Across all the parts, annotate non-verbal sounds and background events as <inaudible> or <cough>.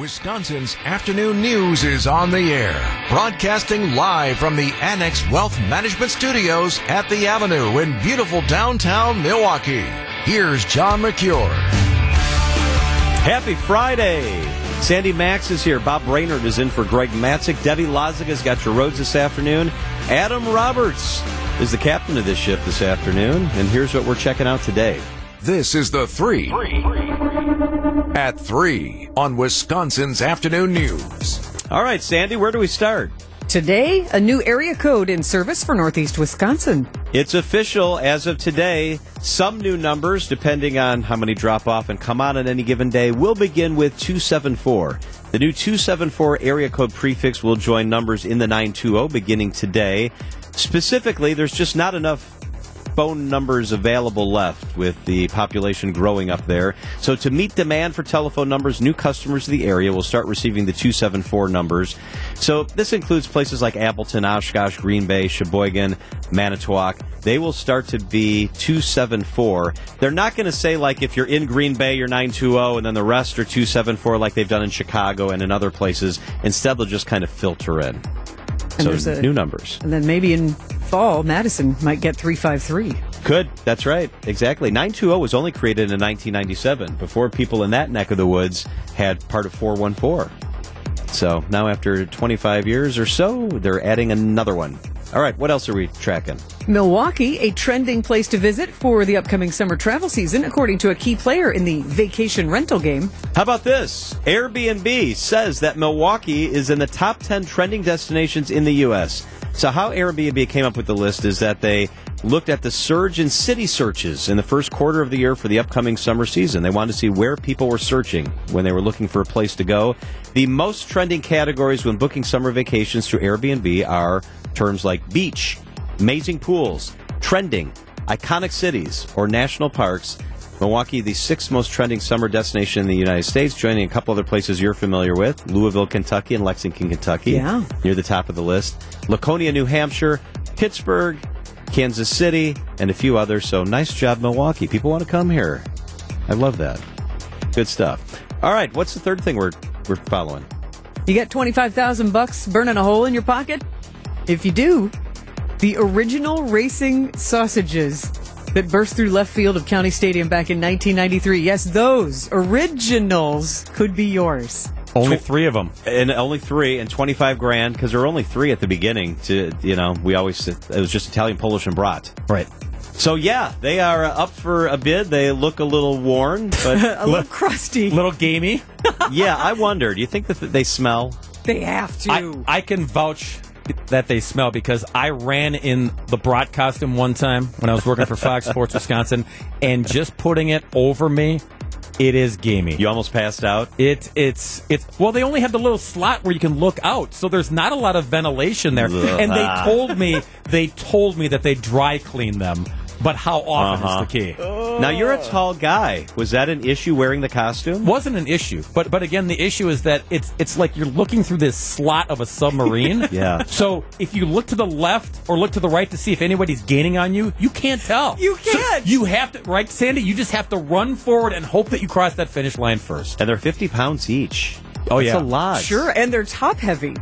Wisconsin's afternoon news is on the air, broadcasting live from the Annex Wealth Management Studios at the Avenue in beautiful downtown Milwaukee. Here's John Mercure. Happy Friday! Sandy Max is here. Bob Brainerd is in for Greg Matzek. Debbie Loziga's got your roads this afternoon. Adam Roberts is the captain of this ship this afternoon. And here's what we're checking out today. This is the three. At three on Wisconsin's afternoon news. All right, Sandy, where do we start? Today, a new area code in service for Northeast Wisconsin. It's official as of today. Some new numbers, depending on how many drop off and come on on any given day, will begin with 274. The new 274 area code prefix will join numbers in the 920 beginning today. Specifically, there's just not enough phone numbers available left with the population growing up there. So to meet demand for telephone numbers, new customers of the area will start receiving the 274 numbers. So this includes places like Appleton, Oshkosh, Green Bay, Sheboygan, Manitowoc. They will start to be 274. They're not going to say like if you're in Green Bay, you're 920 and then the rest are 274 like they've done in Chicago and in other places. Instead, they'll just kind of filter in. And so a, new numbers. And then maybe in fall, Madison might get 353. Could. That's right. Exactly. 920 was only created in 1997 before people in that neck of the woods had part of 414. So now after 25 years or so, they're adding another one. All right, what else are we tracking? Milwaukee, a trending place to visit for the upcoming summer travel season, according to a key player in the vacation rental game. How about this? Airbnb says that Milwaukee is in the top 10 trending destinations in the U.S. So, how Airbnb came up with the list is that they looked at the surge in city searches in the first quarter of the year for the upcoming summer season. They wanted to see where people were searching when they were looking for a place to go. The most trending categories when booking summer vacations through Airbnb are terms like beach, amazing pools, trending, iconic cities, or national parks. Milwaukee, the sixth most trending summer destination in the United States, joining a couple other places you're familiar with Louisville, Kentucky, and Lexington, Kentucky. Yeah. Near the top of the list. Laconia, New Hampshire, Pittsburgh, Kansas City, and a few others. So nice job, Milwaukee. People want to come here. I love that. Good stuff. All right, what's the third thing we're we're following? You got 25,000 bucks burning a hole in your pocket? If you do, the original racing sausages that burst through left field of County Stadium back in 1993. Yes, those originals could be yours. Only three of them, and only three, and twenty five grand because there were only three at the beginning. To you know, we always it was just Italian, Polish, and brat. Right. So yeah, they are uh, up for a bid. They look a little worn, but <laughs> a little crusty, a little gamey. <laughs> yeah, I wonder. Do you think that they smell? They have to. I, I can vouch that they smell because I ran in the brat costume one time when I was working for Fox <laughs> Sports Wisconsin, and just putting it over me it is gamey. You almost passed out. It it's it's well they only have the little slot where you can look out, so there's not a lot of ventilation there. Ugh. And they <laughs> told me they told me that they dry clean them but how often uh-huh. is the key? Now you're a tall guy. Was that an issue wearing the costume? Wasn't an issue, but but again, the issue is that it's it's like you're looking through this slot of a submarine. <laughs> yeah. So if you look to the left or look to the right to see if anybody's gaining on you, you can't tell. You can't. So you have to, right, Sandy? You just have to run forward and hope that you cross that finish line first. And they're 50 pounds each. Oh That's yeah, a lot. Sure, and they're top heavy.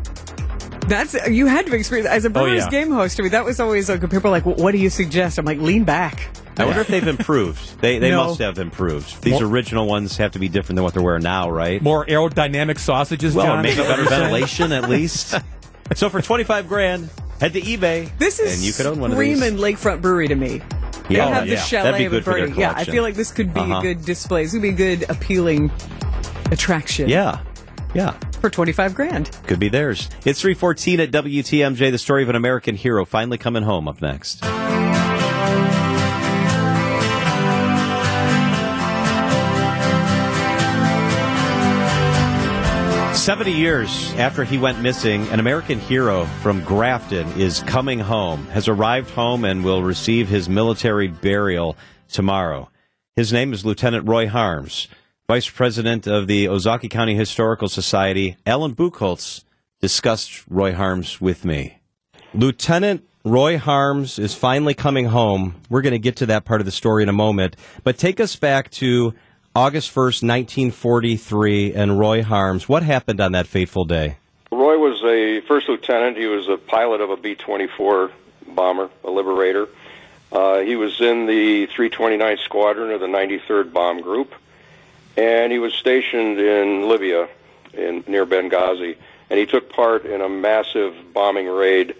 That's you had to experience as a Brewers oh, yeah. game host. I mean, that was always like people are like, "What do you suggest?" I'm like, "Lean back." I wonder if they've <laughs> improved. They they no. must have improved. These more, original ones have to be different than what they're wearing now, right? More aerodynamic sausages, well, John. maybe better ventilation at least. <laughs> so for twenty five grand, head to eBay. This is and you could own one of these. Lakefront Brewery to me. They yeah, have yeah. the chalet of a Yeah, I feel like this could be uh-huh. a good display. This would be a good appealing attraction. Yeah. Yeah. For 25 grand. Could be theirs. It's 314 at WTMJ, the story of an American hero finally coming home up next. 70 years after he went missing, an American hero from Grafton is coming home, has arrived home, and will receive his military burial tomorrow. His name is Lieutenant Roy Harms. Vice President of the Ozaukee County Historical Society, Allen Buchholz, discussed Roy Harms with me. Lieutenant Roy Harms is finally coming home. We're going to get to that part of the story in a moment, but take us back to August 1st, 1943, and Roy Harms. What happened on that fateful day? Roy was a first lieutenant. He was a pilot of a B 24 bomber, a Liberator. Uh, he was in the 329th Squadron of the 93rd Bomb Group, and he was stationed in Libya, in near Benghazi, and he took part in a massive bombing raid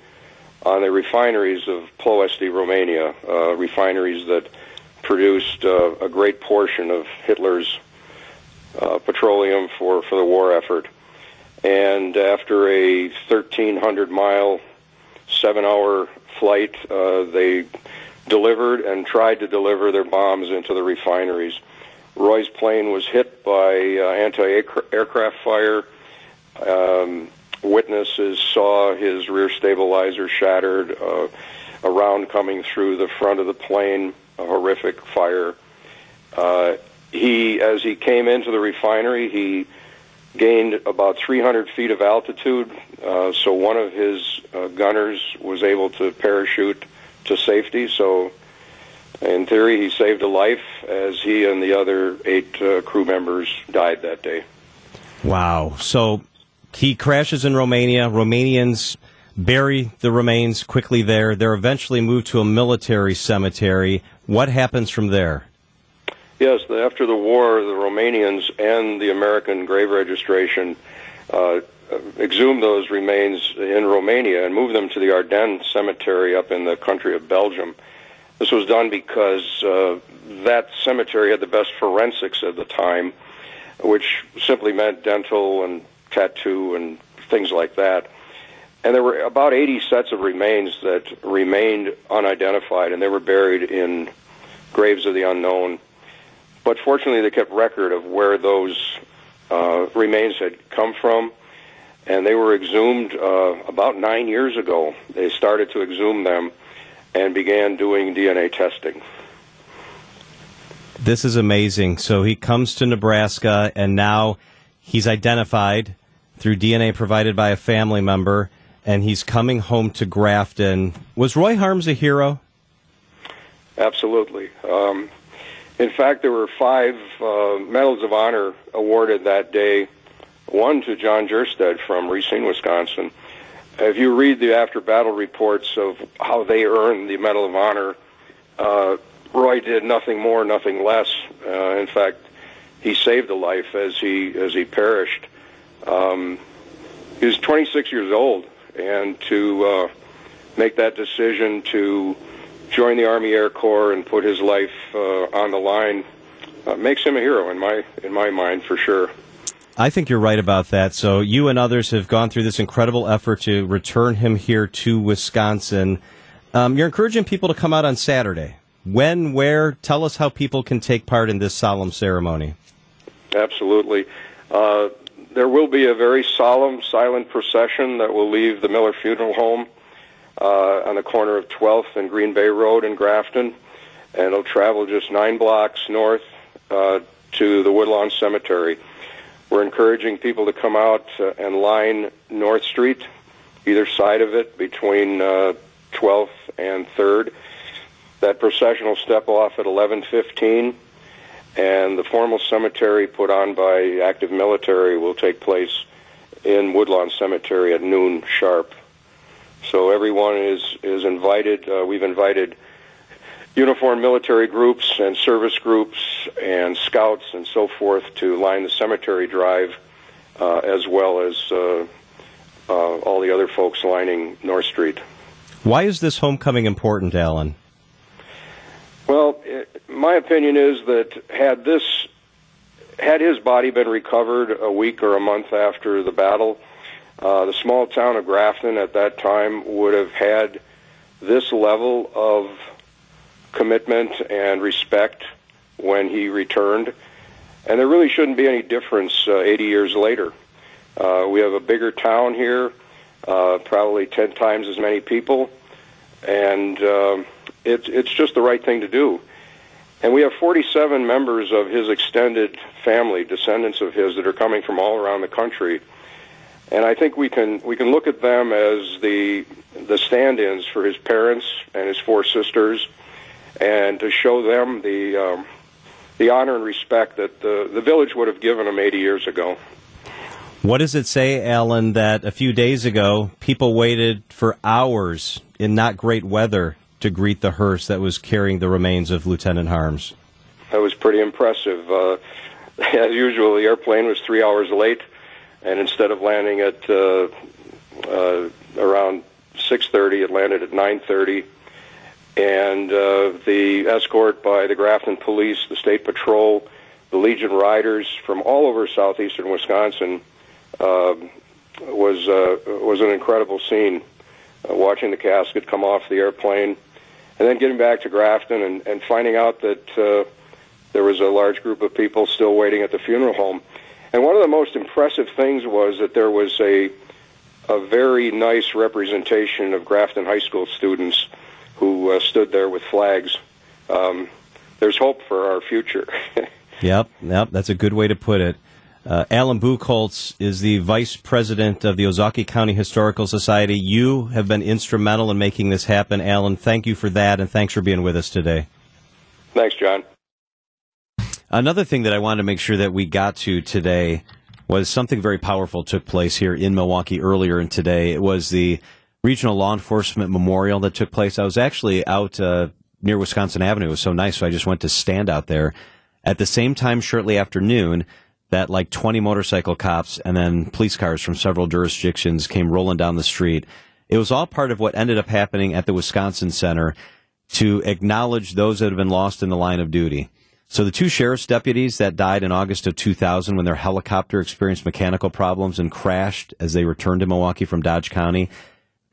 on the refineries of Ploesti, Romania, uh, refineries that produced uh, a great portion of Hitler's uh, petroleum for, for the war effort. And after a 1,300 mile, seven hour flight, uh, they delivered and tried to deliver their bombs into the refineries. Roy's plane was hit by uh, anti aircraft fire. Um, witnesses saw his rear stabilizer shattered, uh, a round coming through the front of the plane, a horrific fire. Uh, he, as he came into the refinery, he gained about 300 feet of altitude. Uh, so one of his uh, gunners was able to parachute to safety. So, in theory, he saved a life as he and the other eight uh, crew members died that day. Wow. So he crashes in Romania. Romanians bury the remains quickly there. They're eventually moved to a military cemetery. What happens from there? Yes, after the war, the Romanians and the American Grave Registration uh, exhumed those remains in Romania and moved them to the Ardennes Cemetery up in the country of Belgium. This was done because uh, that cemetery had the best forensics at the time, which simply meant dental and tattoo and things like that. And there were about 80 sets of remains that remained unidentified, and they were buried in graves of the unknown. But fortunately, they kept record of where those uh, remains had come from, and they were exhumed uh, about nine years ago. They started to exhume them and began doing DNA testing. This is amazing. So he comes to Nebraska, and now he's identified through DNA provided by a family member, and he's coming home to Grafton. Was Roy Harms a hero? Absolutely. Um, in fact, there were five uh, Medals of Honor awarded that day. One to John Jerstad from Racine, Wisconsin. If you read the after battle reports of how they earned the Medal of Honor, uh, Roy did nothing more, nothing less. Uh, in fact, he saved a life as he as he perished. Um, he was 26 years old, and to uh, make that decision to join the Army Air Corps and put his life uh, on the line uh, makes him a hero in my in my mind for sure. I think you're right about that. So you and others have gone through this incredible effort to return him here to Wisconsin. Um, you're encouraging people to come out on Saturday. When, where? Tell us how people can take part in this solemn ceremony. Absolutely. Uh, there will be a very solemn, silent procession that will leave the Miller Funeral Home uh, on the corner of 12th and Green Bay Road in Grafton, and it'll travel just nine blocks north uh, to the Woodlawn Cemetery. We're encouraging people to come out uh, and line North Street, either side of it, between uh, 12th and 3rd. That procession will step off at 11:15 and the formal cemetery put on by active military will take place in Woodlawn Cemetery at noon sharp. So everyone is is invited. Uh, we've invited uniformed military groups and service groups and scouts and so forth to line the cemetery drive, uh, as well as uh, uh all the other folks lining North Street. Why is this homecoming important, Allen? Well, my opinion is that had this had his body been recovered a week or a month after the battle, uh, the small town of Grafton at that time would have had this level of commitment and respect when he returned. And there really shouldn't be any difference uh, 80 years later. Uh, we have a bigger town here, uh, probably 10 times as many people, and uh, it's it's just the right thing to do. And we have 47 members of his extended family, descendants of his, that are coming from all around the country. And I think we can we can look at them as the the stand-ins for his parents and his four sisters, and to show them the um, the honor and respect that the the village would have given them 80 years ago. What does it say, Allen, that a few days ago people waited for hours in not great weather to greet the hearse that was carrying the remains of Lieutenant Harms? That was pretty impressive. Uh, <laughs> as usual, the airplane was three hours late, and instead of landing at uh, uh, around 6:30, it landed at 9:30. And uh, the escort by the Grafton Police, the State Patrol, the Legion Riders from all over southeastern Wisconsin uh, was uh, was an incredible scene. Uh, watching the casket come off the airplane, and then getting back to Grafton and, and finding out that uh, there was a large group of people still waiting at the funeral home. And one of the most impressive things was that there was a a very nice representation of Grafton High School students who uh, stood there with flags. Um, there's hope for our future. <laughs> yep, yep, that's a good way to put it. Uh, Allen Buchholz is the vice president of the Ozaukee County Historical Society. You have been instrumental in making this happen, Allen. Thank you for that, and thanks for being with us today. Thanks, John. Another thing that I wanted to make sure that we got to today was something very powerful took place here in Milwaukee earlier in today. It was the regional law enforcement memorial that took place. I was actually out uh, near Wisconsin Avenue. It was so nice, so I just went to stand out there. At the same time, shortly after noon, that like 20 motorcycle cops and then police cars from several jurisdictions came rolling down the street. It was all part of what ended up happening at the Wisconsin Center to acknowledge those that have been lost in the line of duty. So the two sheriff's deputies that died in August of 2000 when their helicopter experienced mechanical problems and crashed as they returned to Milwaukee from Dodge County,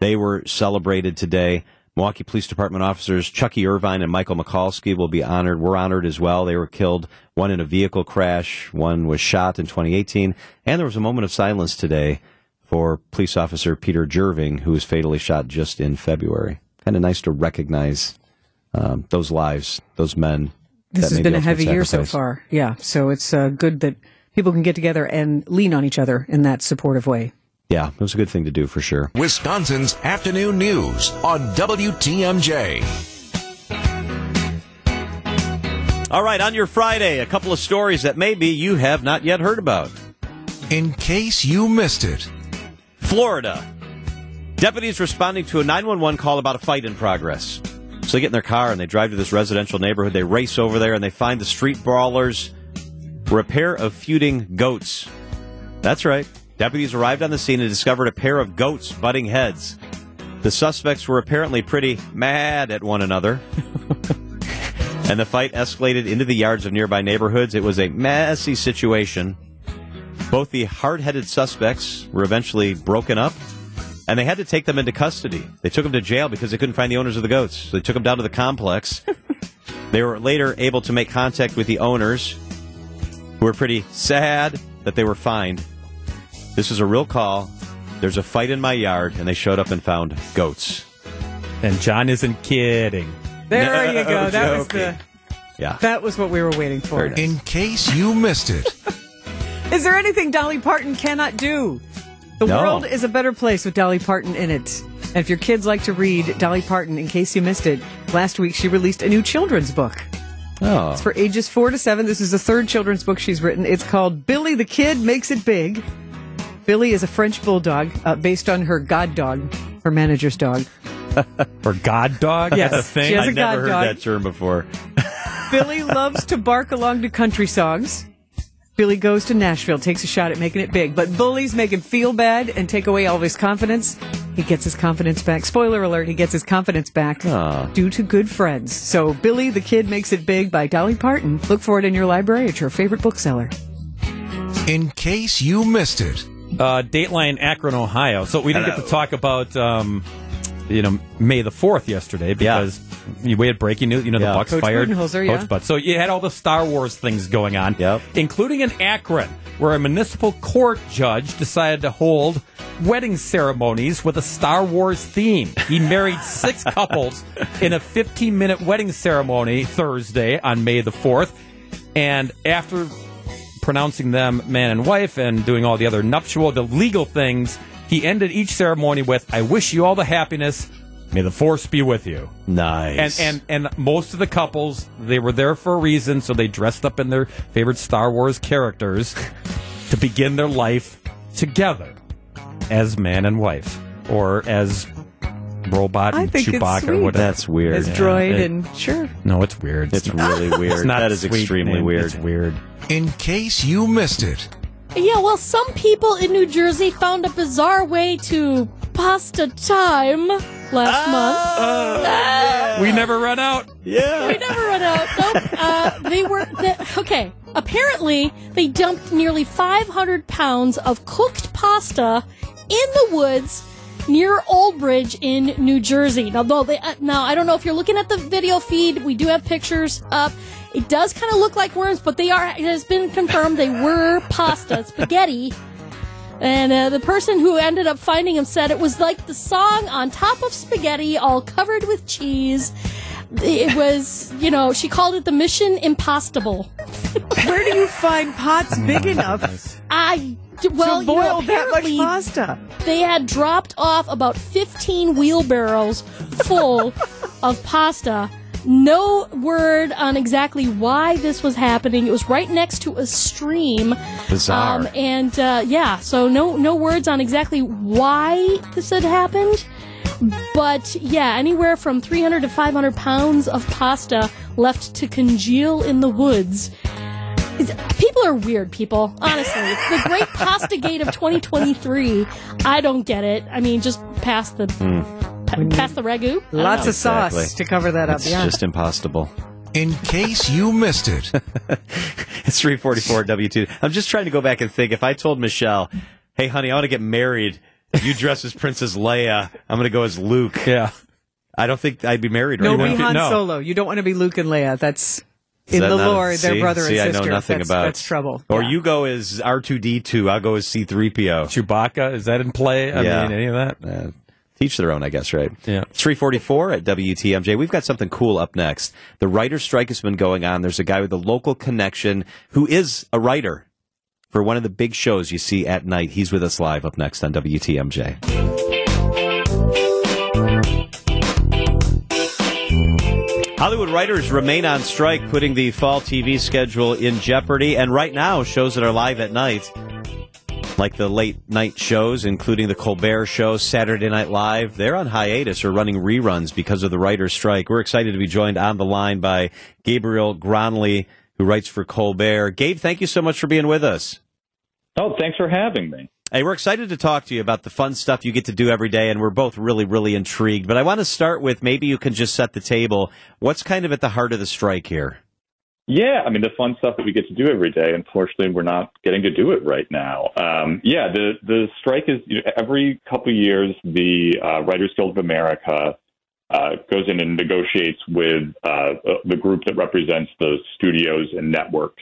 they were celebrated today. Milwaukee Police Department officers Chucky Irvine and Michael Michalski will be honored. We're honored as well. They were killed, one in a vehicle crash, one was shot in 2018, and there was a moment of silence today for police officer Peter Jerving, who was fatally shot just in February. Kind of nice to recognize um, those lives, those men. This has been a heavy year so far. Yeah, so it's uh, good that people can get together and lean on each other in that supportive way. Yeah, it was a good thing to do for sure. Wisconsin's afternoon news on WTMJ. All right, on your Friday, a couple of stories that maybe you have not yet heard about. In case you missed it, Florida. Deputies responding to a 911 call about a fight in progress. So they get in their car and they drive to this residential neighborhood. They race over there and they find the street brawlers were a pair of feuding goats. That's right. Deputies arrived on the scene and discovered a pair of goats butting heads. The suspects were apparently pretty mad at one another. <laughs> and the fight escalated into the yards of nearby neighborhoods. It was a messy situation. Both the hard headed suspects were eventually broken up, and they had to take them into custody. They took them to jail because they couldn't find the owners of the goats. So they took them down to the complex. <laughs> they were later able to make contact with the owners, who were pretty sad that they were fined this is a real call. There's a fight in my yard, and they showed up and found goats. And John isn't kidding. There no, you go. That was the. Yeah. That was what we were waiting for. Nice. In case you missed it. is there anything Dolly Parton cannot do? The no. world is a better place with Dolly Parton in it. And if your kids like to read Dolly Parton, in case you missed it, last week she released a new children's book. Oh. It's for ages four to seven. This is the third children's book she's written. It's called Billy the Kid Makes It Big. Billy is a French bulldog uh, based on her god dog, her manager's dog. <laughs> her god dog? Yes, a thing. She has I never heard dog. that term before. <laughs> Billy loves to bark along to country songs. Billy goes to Nashville, takes a shot at making it big, but bullies make him feel bad and take away all of his confidence. He gets his confidence back. Spoiler alert, he gets his confidence back Aww. due to good friends. So, Billy the Kid Makes It Big by Dolly Parton. Look for it in your library at your favorite bookseller. In case you missed it uh, Dateline Akron, Ohio. So we didn't Hello. get to talk about um, you know May the fourth yesterday because yeah. we had breaking news. You know yeah. the Bucks Coach fired Coach yeah. Butts. So you had all the Star Wars things going on, yep. including in Akron, where a municipal court judge decided to hold wedding ceremonies with a Star Wars theme. He married <laughs> six couples in a 15 minute wedding ceremony Thursday on May the fourth. And after pronouncing them man and wife and doing all the other nuptial, the legal things. He ended each ceremony with, I wish you all the happiness May the force be with you. Nice. And and and most of the couples, they were there for a reason, so they dressed up in their favorite Star Wars characters <laughs> to begin their life together as man and wife, or as robot I and think it's Chewbacca or sweet. whatever. That's weird. As Yeah. droid it- and sure. no, it's weird. It's really <laughs> weird. It's not that is sweet, extremely man. weird. It's weird. In case you missed it, Yeah, well, some people in New Jersey found a bizarre way to pasta time last month. Ah, We never run out. Yeah. we never run out. <laughs> Nope. Uh, they were the, okay. Apparently, they dumped nearly 500 pounds of cooked pasta in the woods near Old Bridge in New Jersey. Now, though they, uh, now I don't know if you're looking at the video feed. We do have pictures up. It does kind of look like worms, but they are. It has been confirmed they were pasta, spaghetti. And uh, the person who ended up finding them said it was like the song on top of spaghetti, all covered with cheese. It was, you know, she called it the Mission Impossible. Where do you find pots <laughs> big enough I well, to you know, boil that much pasta? they had dropped off about 15 wheelbarrows full <laughs> of pasta. No word on exactly why this was happening. It was right next to a stream. Bizarre. Um, and uh, yeah, so no no words on exactly why this had happened. But yeah, anywhere from 300 to 500 pounds of pasta left to congeal in the woods. It's- People are weird, people. Honestly, the great pasta gate of 2023. I don't get it. I mean, just pass the hmm. pa- pass the ragu. Lots know. of sauce Exactly. to cover that up. It's Yeah. just impossible. in case you missed it, <laughs> It's 344 W2. I'm just trying to go back and think. If I told Michelle, hey, honey, I want to get married. You dress as Princess Leia. I'm going to go as Luke. Yeah. I don't think I'd be married right no, now. be Han no. Solo. You don't want to be Luke and Leia. That's Is in the not a- lore. They're brother See, and I sister. know nothing that's, about. that's trouble. Or Yeah. you go as R2D2. I'll go as C3PO. Chewbacca, is that in play? I Yeah. mean, any of that? Uh, teach their own, I guess, right? Yeah. It's 344 at WTMJ. We've got something cool up next. The writer's strike has been going on. There's a guy with a local connection who is a writer for one of the big shows you see at night. He's with us live up next on WTMJ. Hollywood writers remain on strike, putting the fall TV schedule in jeopardy. And right now, shows that are live at night, like the late night shows, including the Colbert Show, Saturday Night Live, they're on hiatus or running reruns because of the writer's strike. We're excited to be joined on the line by Gabriel Gronli, who writes for Colbert. Gabe, thank you so much for being with us. Oh, thanks for having me. Hey, we're excited to talk to you about the fun stuff you get to do every day, and we're both really, really intrigued. But I want to start with maybe you can just set the table. What's kind of at the heart of the strike here? Yeah, I mean the fun stuff that we get to do every day. Unfortunately, we're not getting to do it right now. Um, yeah, the the strike is you know, every couple of years the uh, Writers Guild of America uh, goes in and negotiates with uh, the group that represents the studios and networks.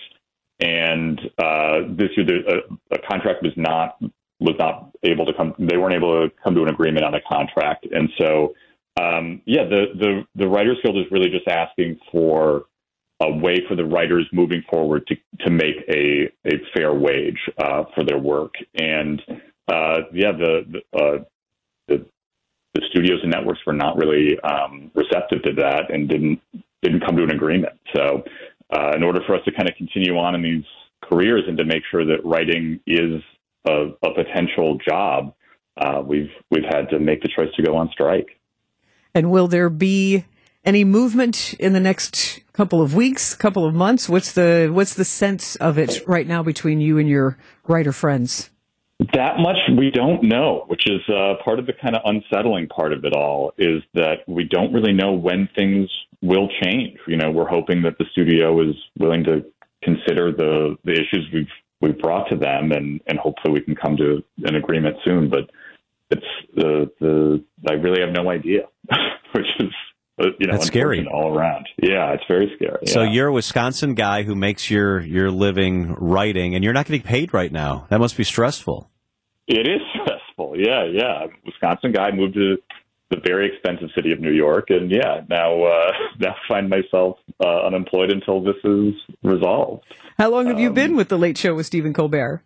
And uh, this year, the a, a contract was not was not able to come. They weren't able to come to an agreement on a contract, and so um, yeah, the the the Writers Guild is really just asking for a way for the writers moving forward to to make a a fair wage uh, for their work. And uh, yeah, the the, uh, the the studios and networks were not really um, receptive to that and didn't didn't come to an agreement. So uh, in order for us to kind of continue on in these careers and to make sure that writing is a, a potential job, uh, we've we've had to make the choice to go on strike. And will there be any movement in the next couple of weeks, couple of months? What's the what's the sense of it right now between you and your writer friends? That much we don't know, which is uh, part of the kind of unsettling part of it all, is that we don't really know when things will change. You know, we're hoping that the studio is willing to consider the the issues we've we've brought to them, and and hopefully we can come to an agreement soon. But it's the the I really have no idea, <laughs> which is uh, you know That's scary. all around. Yeah, it's very scary. So yeah. you're a Wisconsin guy who makes your your living writing, and you're not getting paid right now. That must be stressful. It is <laughs> stressful. Yeah, yeah. Wisconsin guy moved to the very expensive city of New York, and yeah, now uh, <laughs> now find myself uh, unemployed until this is resolved. How long have you Um, been with the Late Show with Stephen Colbert?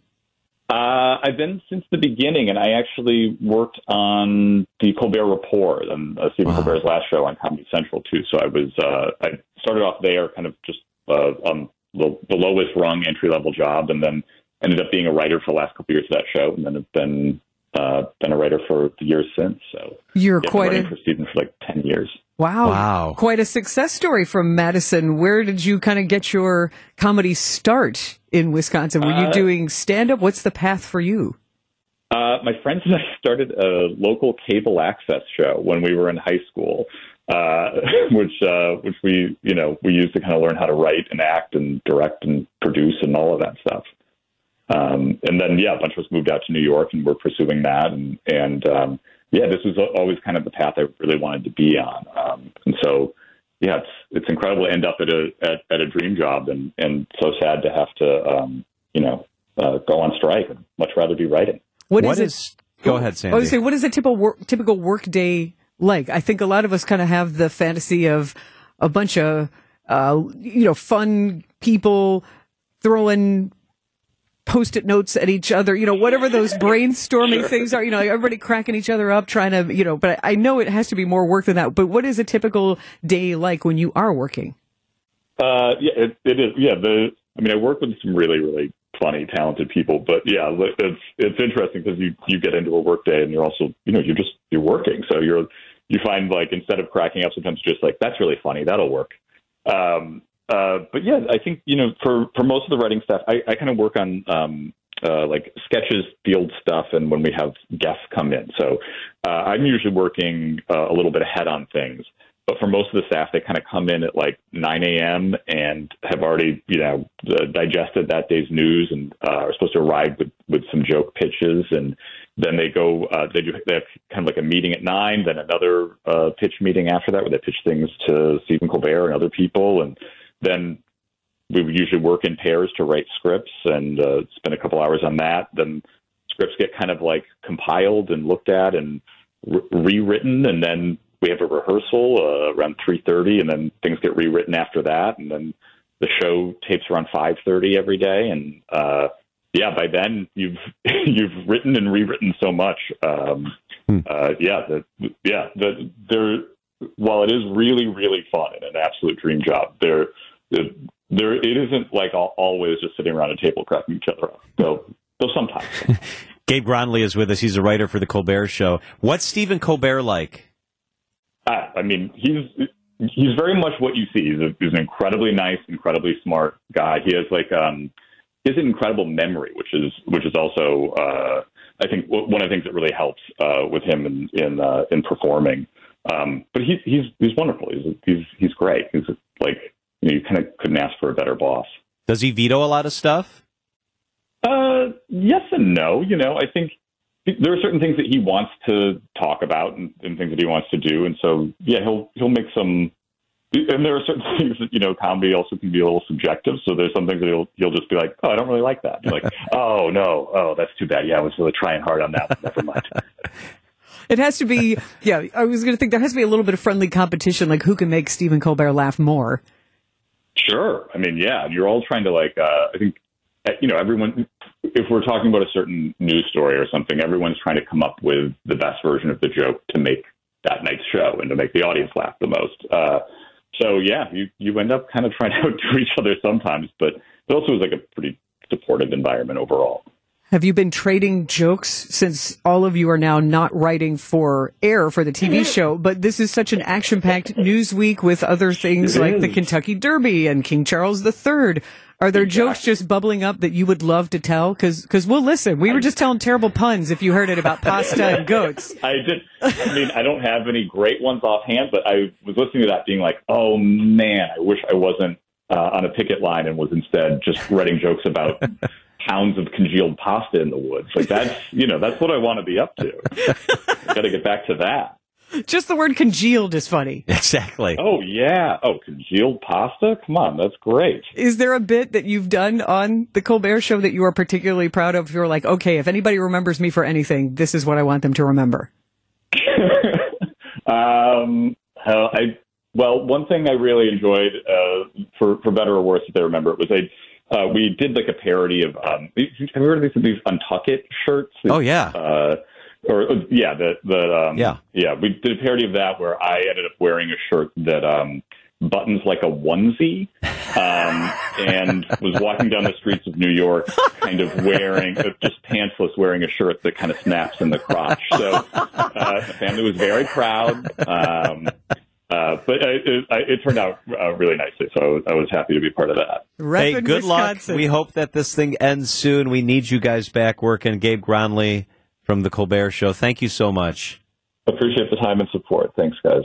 Uh, I've been since the beginning, and I actually worked on the Colbert Report and uh, Stephen Wow. Colbert's last show on Comedy Central too. So I was uh, I started off there, kind of just uh, on the, the lowest rung entry level job, and then ended up being a writer for the last couple of years of that show, and then have been uh, been a writer for the years since. So You're yeah, quite writing a for Stephen for like ten years. wow, Wow. quite a success story from Madison. Where did you kind of get your comedy start in Wisconsin? Were you Uh, doing stand up? What's the path for you? Uh, my friends and I started a local cable access show when we were in high school, uh, <laughs> which uh, which we you know we used to kind of learn how to write and act and direct and produce and all of that stuff. Um, and then yeah, a bunch of us moved out to New York and we're pursuing that. And and um, yeah, this was always kind of the path I really wanted to be on. Um, and so yeah, it's it's incredible to end up at a at, at a dream job and and so sad to have to um, you know uh, go on strike. I'd much rather be writing. What What is is? Go ahead, I Sandy. was say, what is a typical work, typical work day like? I think a lot of us kind of have the fantasy of a bunch of, uh, you know, fun people throwing post-it notes at each other, you know, whatever those <laughs> brainstorming things are, you know, everybody cracking each other up, trying to, you know, but I know it has to be more work than that. But what is a typical day like when you are working? Uh, yeah, it, it is. Yeah, the. I mean, I work with some really, really funny, talented people, but yeah, it's it's interesting because you you get into a work day and you're also, you know, you're just you're working, so you're you find like instead of cracking up, sometimes just like that's really funny, that'll work. Um, uh, but yeah, I think you know, for for most of the writing stuff, I, I kind of work on um, uh, like sketches, field stuff, and when we have guests come in. So uh, I'm usually working uh, a little bit ahead on things. But for most of the staff, they kind of come in at like 9 a.m. and have already, you know, uh, digested that day's news and uh, are supposed to arrive with, with some joke pitches. And then they go, uh, they do, they have kind of like a meeting at nine, then another uh, pitch meeting after that where they pitch things to Stephen Colbert and other people. And then we would usually work in pairs to write scripts and uh, spend a couple hours on that. Then scripts get kind of like compiled and looked at and re- rewritten, and then we have a rehearsal uh, around three thirty, and then things get rewritten after that, and then the show tapes around five thirty every day, and uh, yeah, by then you've <laughs> you've written and rewritten so much. Um, uh, yeah, the, yeah, the, there. While it is really really fun and an absolute dream job, there there it isn't like always just sitting around a table cracking each other up. So so sometimes. <laughs> Gabe Gronli is with us. He's a writer for the Colbert Show. What's Stephen Colbert like? Ah, I mean, he's he's very much what you see. He's, a, he's an incredibly nice, incredibly smart guy. He has like um, he has an incredible memory, which is which is also uh, I think w- one of the things that really helps uh, with him in in, uh, in performing. Um, but he's he's he's wonderful. He's he's he's great. He's like you, know, you kind of couldn't ask for a better boss. Does he veto a lot of stuff? Uh, yes and no. You know, I think there are certain things that he wants to talk about and, and things that he wants to do, and so yeah, he'll he'll make some. And there are certain <laughs> things that you know, comedy also can be a little subjective. So there's some things that he'll he'll just be like, oh, I don't really like that. You're like, <laughs> oh no, oh that's too bad. Yeah, I was really trying hard on that. Never mind. <laughs> It has to be, <laughs> yeah, I was going to think there has to be a little bit of friendly competition, like who can make Stephen Colbert laugh more. Sure. I mean, yeah, you're all trying to like. Uh, I think uh, you know everyone. If we're talking about a certain news story or something, everyone's trying to come up with the best version of the joke to make that night's show and to make the audience laugh the most. Uh, so yeah, you you end up kind of trying to <laughs> outdo each other sometimes, but it also is like a pretty supportive environment overall. Have you been trading jokes since all of you are now not writing for air for the TV show? But this is such an action packed news week with other things It like the. Kentucky Derby and King Charles III. Are there jokes just bubbling up that you would love to tell? Cause, cause we'll listen. We were just telling terrible puns if you heard it about pasta and <laughs> goats. I did. I mean, I don't have any great ones offhand, but I was listening to that, being like, "Oh man, I wish I wasn't uh, on a picket line and was instead just writing jokes about pounds of congealed pasta in the woods." Like that's, <laughs> you know, that's what I want to be up to. <laughs> Got to get back to that. Just the word congealed is funny. Exactly. Oh yeah. Oh, congealed pasta. Come on, that's great. Is there a bit that you've done on the Colbert show that you are particularly proud of? You're like, okay, if anybody remembers me for anything, this is what I want them to remember. <laughs> um, hell, I well, one thing I really enjoyed, uh, for for better or worse, if they remember it, was I uh, we did like a parody of. Um, have you heard of these, these Untuck It shirts? Oh, yeah. Uh, or yeah, the the um, Yeah. yeah. We did a parody of that where I ended up wearing a shirt that um, buttons like a onesie, um, and was walking down the streets of New York, kind of wearing uh, just pantsless, wearing a shirt that kind of snaps in the crotch. So uh, the family was very proud. Um, uh, but uh, it, it, it turned out uh, really nicely, so I was, I was happy to be part of that. Rep hey, good Wisconsin. luck. We hope that this thing ends soon. We need you guys back working. Gabe Gronli from the Colbert Show. Thank you so much. Appreciate the time and support. Thanks, guys.